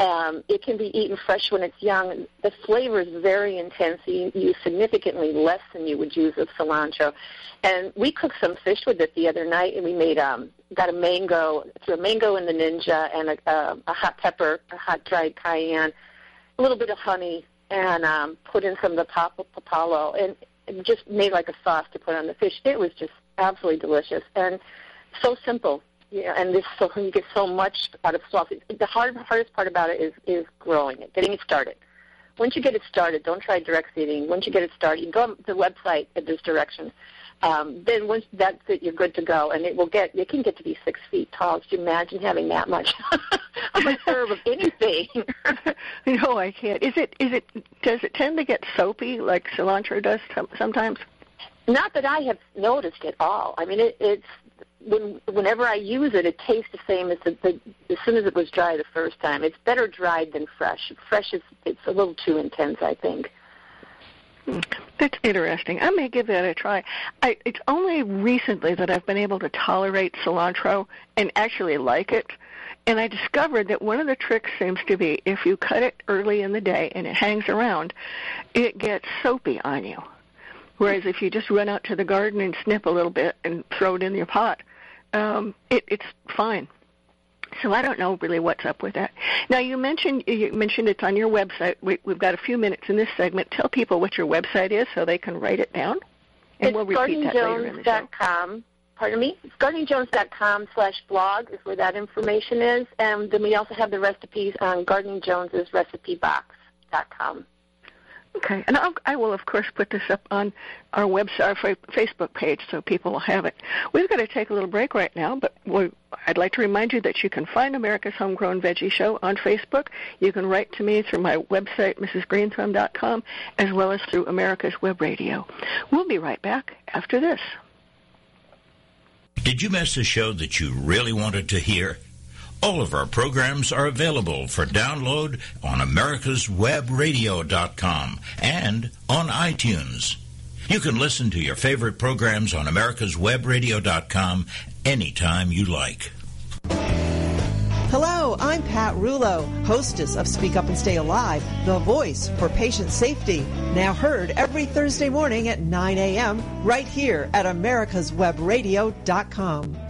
S3: Um, it can be eaten fresh when it's young. The flavor is very intense. You use significantly less than you would use of cilantro. And we cooked some fish with it the other night, and we made um, got a mango, threw a mango in the ninja, and a, a, a hot pepper, a hot dried cayenne, a little bit of honey, and um, put in some of the pap- papalo, and just made like a sauce to put on the fish. It was just absolutely delicious and so simple. Yeah, and this so you get so much out of sauce. The hard, hardest part about it is is growing it, getting it started. Once you get it started, don't try direct seeding. Once you get it started, you go on the website at this direction. Um, then once that's it, you're good to go, and it will get. It can get to be six feet tall. Could you imagine having that much of a herb of anything?
S2: no, I can't. Is it? Is it? Does it tend to get soapy like cilantro does some- sometimes?
S3: Not that I have noticed at all. I mean, it, it's when whenever I use it, it tastes the same as the, the as soon as it was dry the first time. It's better dried than fresh. Fresh is it's a little too intense, I think.
S2: That's interesting. I may give that a try. I, it's only recently that I've been able to tolerate cilantro and actually like it. And I discovered that one of the tricks seems to be if you cut it early in the day and it hangs around, it gets soapy on you. Whereas if you just run out to the garden and snip a little bit and throw it in your pot, um, it, it's fine. So I don't know really what's up with that. Now you mentioned you mentioned it's on your website. We, we've got a few minutes in this segment. Tell people what your website is so they can write it down, and
S3: it's
S2: we'll repeat that later in the show.
S3: GardeningJones.com. Pardon me. It's GardeningJones.com slash blog is where that information is, and then we also have the recipes on Gardening Jones's RecipeBox.com.
S2: Okay, and I'll, I will of course put this up on our website, our fa- Facebook page, so people will have it. We've got to take a little break right now, but we, I'd like to remind you that you can find America's Homegrown Veggie Show on Facebook. You can write to me through my website, mrsgreenthumb.com, as well as through America's Web Radio. We'll be right back after this.
S4: Did you miss a show that you really wanted to hear? All of our programs are available for download on americaswebradio.com and on iTunes. You can listen to your favorite programs on americaswebradio.com anytime you like.
S5: Hello, I'm Pat Rulo, hostess of Speak Up and Stay Alive, the voice for patient safety. Now heard every Thursday morning at 9 a.m. right here at americaswebradio.com.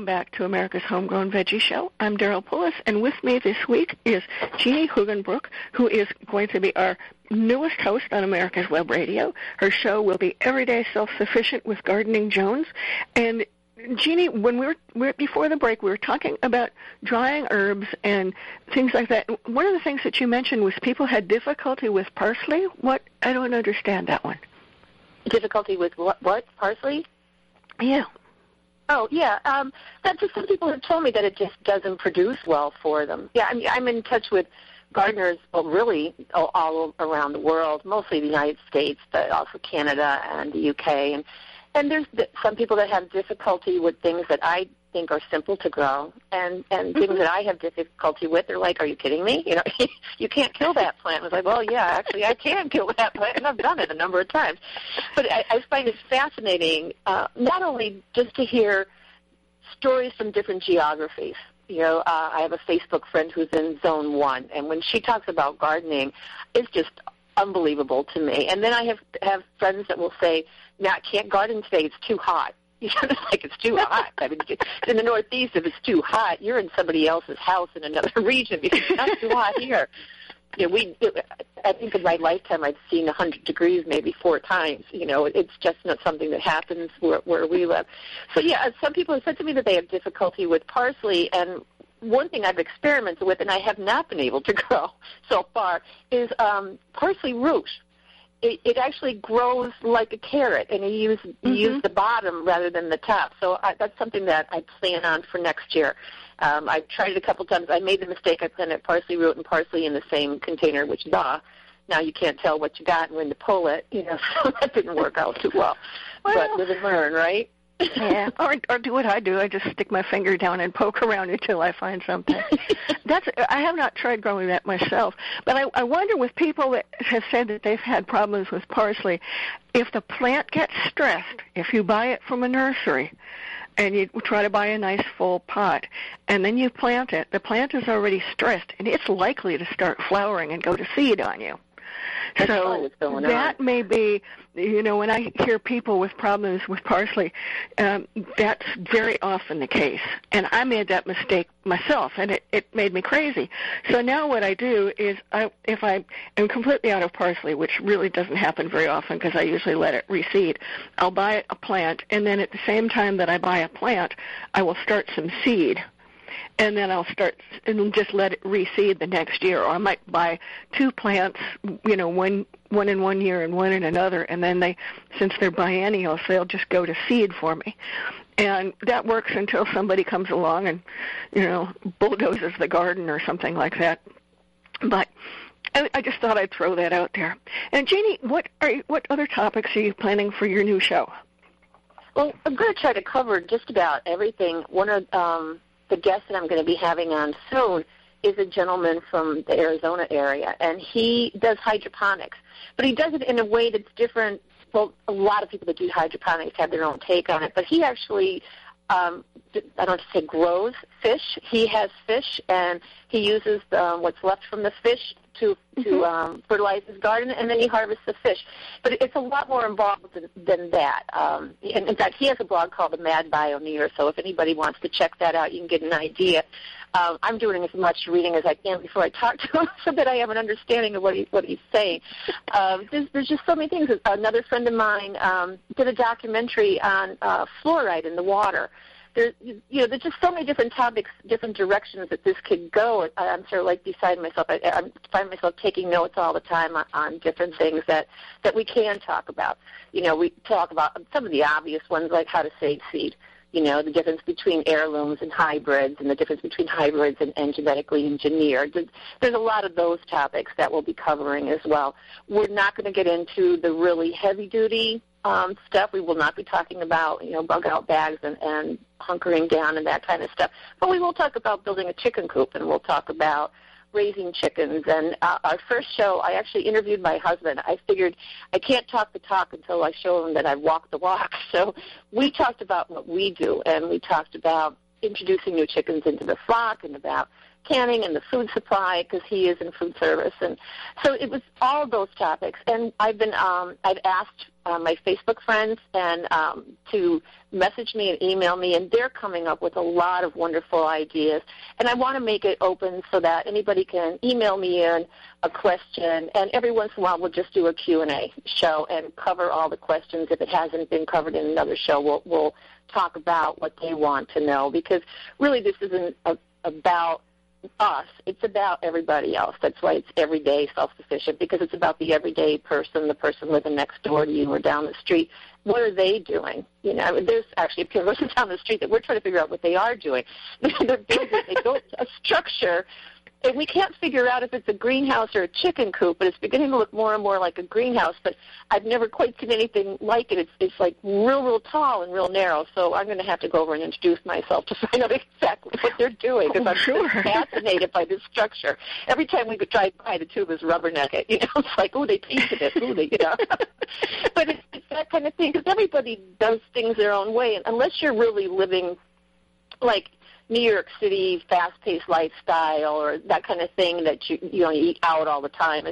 S2: Welcome back to America's Homegrown Veggie Show. I'm Daryl Pullis, and with me this week is Jeannie Hoogenbrook, who is going to be our newest host on America's Web Radio. Her show will be Everyday Self-Sufficient with Gardening Jones. And Jeannie, when we were, we were before the break, we were talking about drying herbs and things like that. One of the things that you mentioned was people had difficulty with parsley. What? I don't understand that one.
S3: Difficulty with what? What? Parsley?
S2: Yeah.
S3: Oh yeah, um, that just some people have told me that it just doesn't produce well for them. Yeah, I'm, I'm in touch with gardeners, well, really all, all around the world, mostly the United States, but also Canada and the UK, and and there's some people that have difficulty with things that I think are simple to grow, and and mm-hmm. things that I have difficulty with. They're like, "Are you kidding me? You know, you can't kill that plant." I was like, "Well, yeah, actually, I can kill that plant, and I've done it a number of times." But I, I find it fascinating, uh, not only just to hear stories from different geographies. You know, uh, I have a Facebook friend who's in Zone One, and when she talks about gardening, it's just unbelievable to me. And then I have have friends that will say, "No, I can't garden today; it's too hot." You like it's too hot. I mean, in the Northeast, if it's too hot, you're in somebody else's house in another region because it's not too hot here. You know, we. I think in my lifetime, I've seen 100 degrees maybe four times. You know, it's just not something that happens where where we live. So yeah, some people have said to me that they have difficulty with parsley, and one thing I've experimented with and I have not been able to grow so far is um, parsley root it, it actually grows like a carrot, and you use mm-hmm. you use the bottom rather than the top. So I, that's something that I plan on for next year. Um, I've tried it a couple times. I made the mistake. I planted parsley root and parsley in the same container, which duh. Now you can't tell what you got and when to pull it. You know, so that didn't work out too well. well but live and learn, right?
S2: Yeah, or or do what I do. I just stick my finger down and poke around until I find something. That's I have not tried growing that myself, but I, I wonder with people that have said that they've had problems with parsley, if the plant gets stressed, if you buy it from a nursery, and you try to buy a nice full pot, and then you plant it, the plant is already stressed, and it's likely to start flowering and go to seed on you.
S3: That's
S2: so that
S3: on.
S2: may be, you know, when I hear people with problems with parsley, um, that's very often the case. And I made that mistake myself, and it, it made me crazy. So now what I do is, I, if I am completely out of parsley, which really doesn't happen very often because I usually let it reseed, I'll buy a plant, and then at the same time that I buy a plant, I will start some seed and then I'll start and just let it reseed the next year. Or I might buy two plants, you know, one one in one year and one in another, and then they, since they're biennials, they'll just go to seed for me, and that works until somebody comes along and, you know, bulldozes the garden or something like that. But I, I just thought I'd throw that out there. And Jeannie, what are what other topics are you planning for your new show?
S3: Well, I'm going to try to cover just about everything. One of um, the guest that I'm going to be having on soon is a gentleman from the Arizona area, and he does hydroponics, but he does it in a way that's different. Well, a lot of people that do hydroponics have their own take on it, but he actually um, I don't say grows fish. He has fish, and he uses um, what's left from the fish to to mm-hmm. um, fertilize his garden, and then he harvests the fish. But it's a lot more involved than, than that. Um, and in fact, he has a blog called The Mad Bioneer. So if anybody wants to check that out, you can get an idea. Um, I'm doing as much reading as I can before I talk to him, so that I have an understanding of what he what he's saying. Um, there's, there's just so many things. Another friend of mine um, did a documentary on uh, fluoride in the water there's you know there's just so many different topics, different directions that this could go. I'm sort of like beside myself. I, I find myself taking notes all the time on, on different things that that we can talk about. You know, we talk about some of the obvious ones like how to save seed. You know, the difference between heirlooms and hybrids, and the difference between hybrids and, and genetically engineered. There's a lot of those topics that we'll be covering as well. We're not going to get into the really heavy duty um, stuff. We will not be talking about you know bug out bags and, and hunkering down and that kind of stuff. But we will talk about building a chicken coop, and we'll talk about raising chickens. And uh, our first show, I actually interviewed my husband. I figured I can't talk the talk until I show him that I walk the walk. So we talked about what we do, and we talked about introducing new chickens into the flock and about canning and the food supply because he is in food service. And so it was all those topics. And i've been um i've asked uh, my facebook friends and um to message me and email me and they're coming up with a lot of wonderful ideas. And i want to make it open so that anybody can email me in a question and every once in a while we'll just do a q&a show and cover all the questions. If it hasn't been covered in another show we'll we'll talk about what they want to know because really this isn't a, about us. It's about everybody else. That's why it's everyday self-sufficient because it's about the everyday person, the person living next door to you or down the street. What are they doing? You know, there's actually a person down the street that we're trying to figure out what they are doing. They're building, they built a structure and we can't figure out if it's a greenhouse or a chicken coop, but it's beginning to look more and more like a greenhouse. But I've never quite seen anything like it. It's it's like real, real tall and real narrow. So I'm going to have to go over and introduce myself to find out exactly what they're doing because
S2: Oh,
S3: I'm
S2: sure.
S3: fascinated by this structure. Every time we drive by, the tube is rubberneck it. You know, it's like, oh, they painted it. Oh, they, you know. but it's, it's that kind of thing because everybody does things their own way, and unless you're really living like New York City fast-paced lifestyle or that kind of thing that you you know you eat out all the time.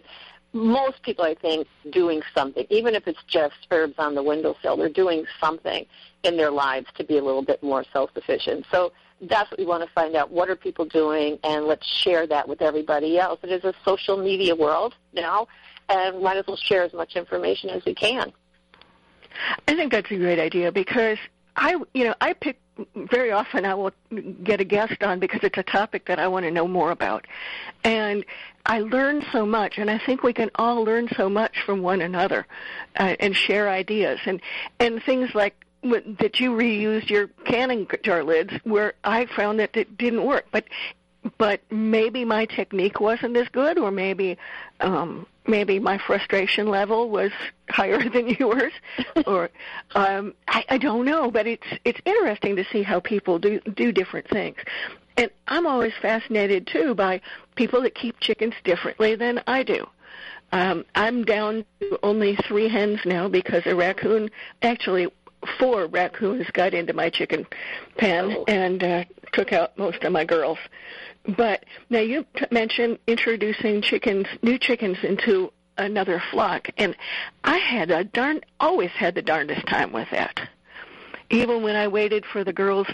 S3: Most people, I think, doing something, even if it's just herbs on the windowsill, they're doing something in their lives to be a little bit more self-sufficient. So that's what we want to find out. What are people doing, and let's share that with everybody else. It is a social media world now, and might as well share as much information as we can.
S2: I think that's a great idea because I, you know, I pick very often. I will get a guest on because it's a topic that I want to know more about, and I learn so much. And I think we can all learn so much from one another, uh, and share ideas and and things like that you reused your canning jar lids where I found that it didn't work, but but maybe my technique wasn't as good, or maybe um, maybe my frustration level was higher than yours, or um, I, I don't know. But it's it's interesting to see how people do do different things, and I'm always fascinated too by people that keep chickens differently than I do. Um, I'm down to only three hens now because a raccoon, actually four raccoons, got into my chicken pen
S3: Oh.
S2: and uh, took out most of my girls. But now you t- mentioned introducing chickens, new chickens into another flock, and I had a darn, always had the darndest time with that. Even when I waited for the girls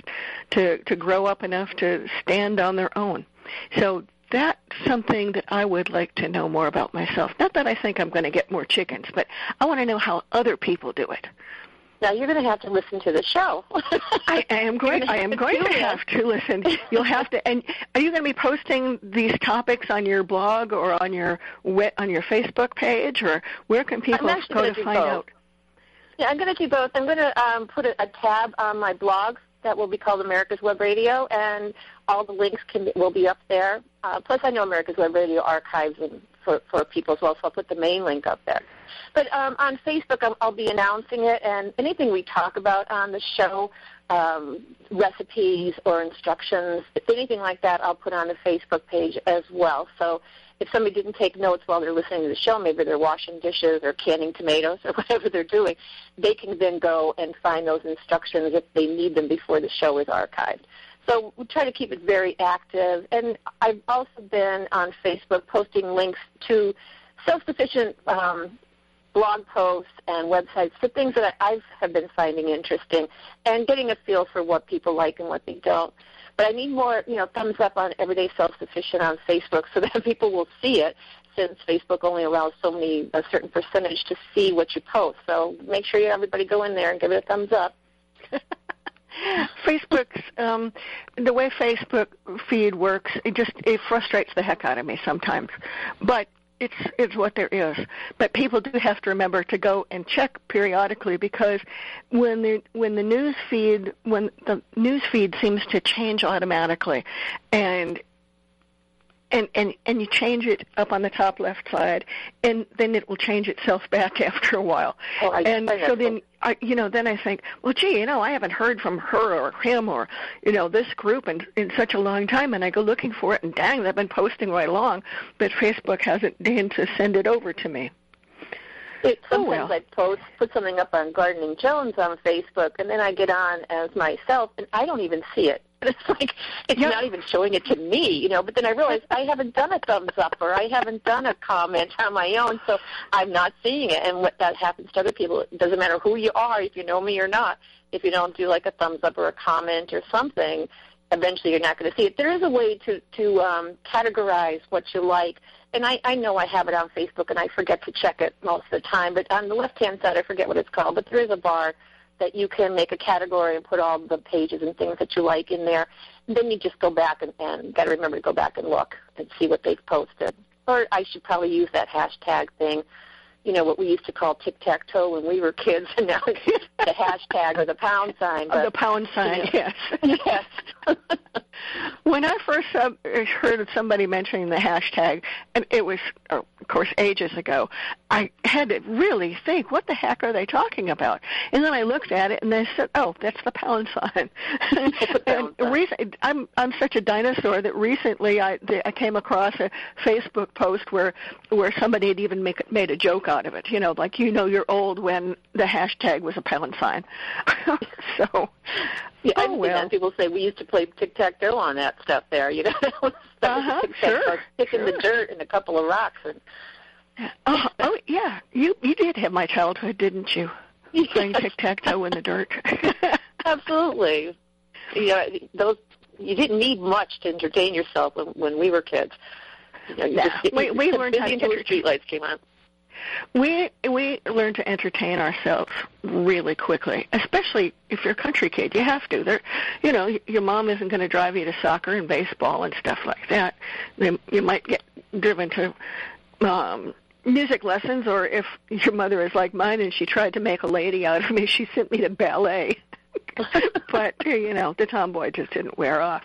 S2: to to grow up enough to stand on their own. So that's something that I would like to know more about myself. Not that I think I'm going to get more chickens, but I want to know how other people do it.
S3: Now you're going to have to listen to the show.
S2: I, I am going. I am
S3: to
S2: going to have to listen. You'll have to. And are you going to be posting these topics on your blog or on your on your Facebook page, or where can people go
S3: do
S2: find
S3: both.
S2: out?
S3: Yeah, I'm going to do both. I'm going to um, put a, a tab on my blog that will be called America's Web Radio, and all the links can will be up there. Uh, plus, I know America's Web Radio archives and for for people as well, so I'll put the main link up there. But um, on Facebook, I'll, I'll be announcing it, and anything we talk about on the show, um, recipes or instructions, anything like that, I'll put on the Facebook page as well. So if somebody didn't take notes while they're listening to the show, maybe they're washing dishes or canning tomatoes or whatever they're doing, they can then go and find those instructions if they need them before the show is archived. So we try to keep it very active. And I've also been on Facebook posting links to self-sufficient um, blog posts and websites for things that I have been finding interesting and getting a feel for what people like and what they don't. But I need more, you know, thumbs up on Everyday Self-Sufficient on Facebook so that people will see it since Facebook only allows so many, a certain percentage to see what you post. So make sure you everybody go in there and give it a thumbs up.
S2: Facebook's um, the way Facebook feed works. It just it frustrates the heck out of me sometimes, but it's it's what there is. But people do have to remember to go and check periodically because when the when the news feed when the news feed seems to change automatically, and and and and you change it up on the top left side, and then it will change itself back after a while.
S3: Oh, I-
S2: and
S3: I
S2: so then I, you know, then I think, well, gee, you know, I haven't heard from her or him or you know this group in in such a long time, and I go looking for it, and dang, they've been posting right along, but Facebook hasn't deigned to send it over to me.
S3: It,
S2: Oh,
S3: sometimes
S2: well.
S3: I post, put something up on Gardening Jones on Facebook, and then I get on as myself, and I don't even see it. It's like it's
S2: Yeah.
S3: not even showing it to me, you know. But then I realize I haven't done a thumbs up or I haven't done a comment on my own, so I'm not seeing it. And what that happens to other people, it doesn't matter who you are, if you know me or not. If you don't do like a thumbs up or a comment or something, eventually you're not going to see it. There is a way to to um, categorize what you like, and I, I know I have it on Facebook, and I forget to check it most of the time. But on the left hand side, I forget what it's called, but there is a bar that you can make a category and put all the pages and things that you like in there. And then you just go back and, and got to remember to go back and look and see what they've posted. Or I should probably use that hashtag thing you know, what we used to call tic-tac-toe when we were kids, and now it's the hashtag or the pound sign.
S2: Of the pound sign,
S3: you know,
S2: yes.
S3: yes.
S2: when I first uh, heard of somebody mentioning the hashtag, and it was, uh, of course, ages ago, I had to really think, what the heck are they talking about? And then I looked at it, and they said, oh, that's the pound sign. and recent, I'm I'm such a dinosaur that recently I I came across a Facebook post where where somebody had even make, made a joke out of it. You know, like you know you're old when the hashtag was a pound sign. so
S3: yeah, I've
S2: oh,
S3: seen
S2: well.
S3: that. People say we used to play tic tac toe on that stuff there. You know,
S2: uh-huh, sure,
S3: picking
S2: sure.
S3: the dirt and a couple of rocks. And
S2: oh, oh yeah, you you did have my childhood, didn't you? Playing tic tac toe in the dirt.
S3: Absolutely. You know, those you didn't need much to entertain yourself when when we were kids. You know, you
S2: Yeah,
S3: just,
S2: we- we learned how to
S3: until the streetlights came on.
S2: We we learn to entertain ourselves really quickly, especially if you're a country kid. You have to. There, you know, your mom isn't going to drive you to soccer and baseball and stuff like that. You might get driven to um music lessons or if your mother is like mine and she tried to make a lady out of me, she sent me to ballet. but you know the tomboy just didn't wear off.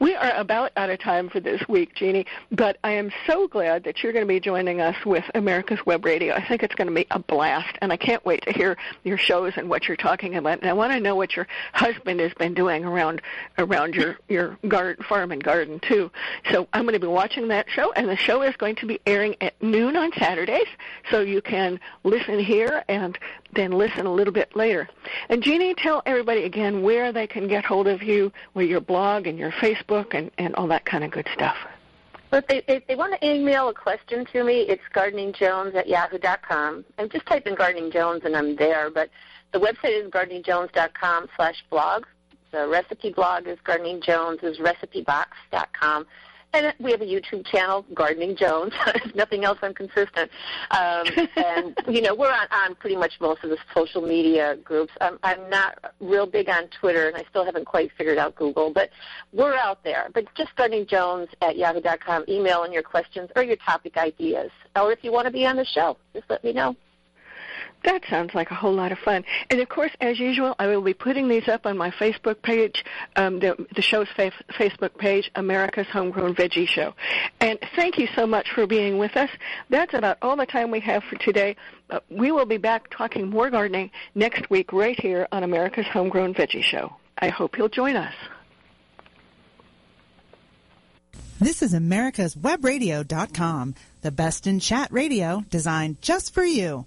S2: We are about out of time for this week, Jeannie. But I am so glad that you're going to be joining us with America's Web Radio. I think it's going to be a blast, and I can't wait to hear your shows and what you're talking about. And I want to know what your husband has been doing around around your your garden, farm and garden too. So I'm going to be watching that show, and the show is going to be airing at noon on Saturdays, so you can listen here and then listen a little bit later. And Jeannie, tell everybody again where they can get hold of you, where your blog and your Facebook and, and all that kind of good stuff.
S3: But they, if they want to email a question to me, it's gardeningjones at yahoo.com. And just type in Gardening Jones and I'm there. But the website is gardeningjones.com slash blog. The recipe blog is gardeningjones is recipebox.com. And we have a YouTube channel, Gardening Jones. if nothing else, I'm consistent. Um, and, you know, we're on, on pretty much most of the social media groups. I'm, I'm not real big on Twitter, and I still haven't quite figured out Google, but we're out there. But just Gardening Jones at yahoo.com, email in your questions or your topic ideas. Or if you want to be on the show, just let me know.
S2: That sounds like a whole lot of fun. And of course, as usual, I will be putting these up on my Facebook page, um, the, the show's fa- Facebook page, America's Homegrown Veggie Show. And thank you so much for being with us. That's about all the time we have for today. Uh, we will be back talking more gardening next week right here on America's Homegrown Veggie Show. I hope you'll join us.
S1: This is America's Webradio.com, the best in chat radio designed just for you.